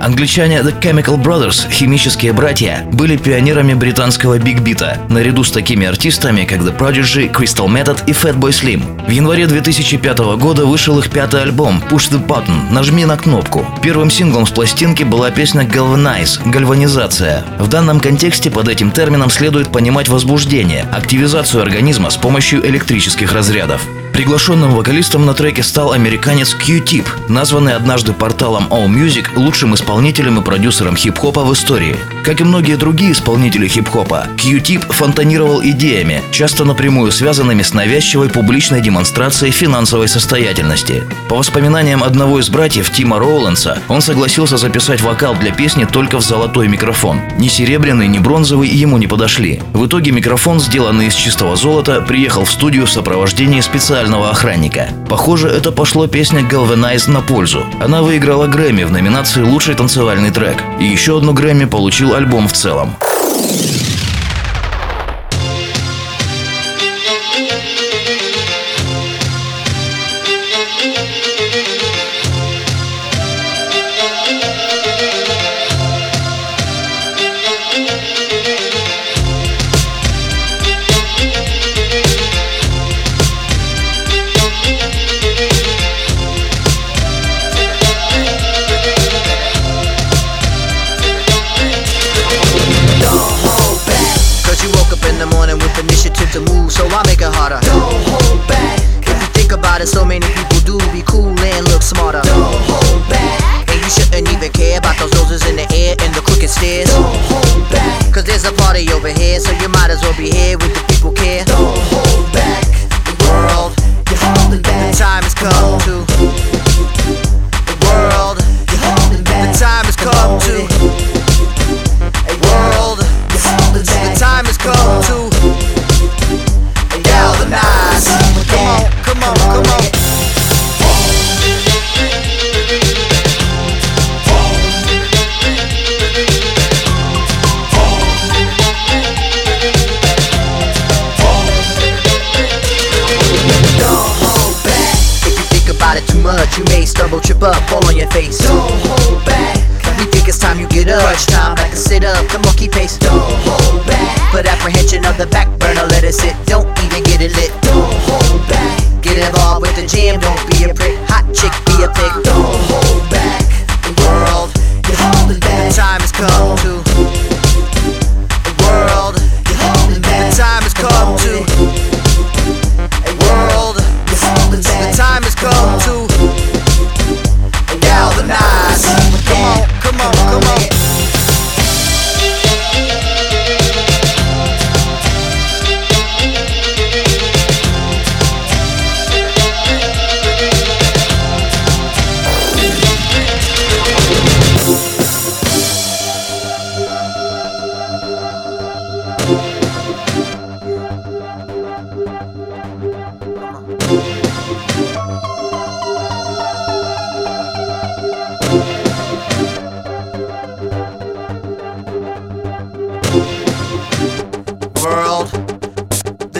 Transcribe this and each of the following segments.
Англичане The Chemical Brothers, химические братья, были пионерами британского бигбита, наряду с такими артистами, как The Prodigy, Crystal Method и Fatboy Slim. В январе 2005 года вышел их пятый альбом Push the Button – «Нажми на кнопку». Первым синглом с пластинки была песня Galvanize – «Гальванизация». В данном контексте под этим термином следует понимать возбуждение, активизацию организма с помощью электрических разрядов. Приглашенным вокалистом на треке стал американец Q-Tip, названный однажды порталом AllMusic лучшим исполнителем и продюсером хип-хопа в истории. Как и многие другие исполнители хип-хопа, Q-Tip фонтанировал идеями, часто напрямую связанными с навязчивой публичной демонстрацией финансовой состоятельности. По воспоминаниям одного из братьев Тима Роуландса, он согласился записать вокал для песни только в золотой микрофон. Ни серебряный, ни бронзовый ему не подошли. В итоге микрофон, сделанный из чистого золота, приехал в студию в сопровождении специалистов специального охранника. Похоже, это пошло песня Galvanize на пользу. Она выиграла Грэмми в номинации «Лучший танцевальный трек». И еще одну Грэмми получил альбом в целом. About it, so many people do be cool and look smarter. Don't hold back. And you shouldn't even care about those noses in the air and the crooked stairs. Don't hold back. Cause there's a party over here, so you might as well be here with the people care. Don't hold back. The world, you're holding back. The time has come to. Up. Crunch time, like a sit up, on, keep pace. Don't hold back. Put apprehension on the back burner, let it sit. Don't even get it lit. Don't hold back. Get involved with the jam, don't be a prick.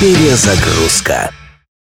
Перезагрузка.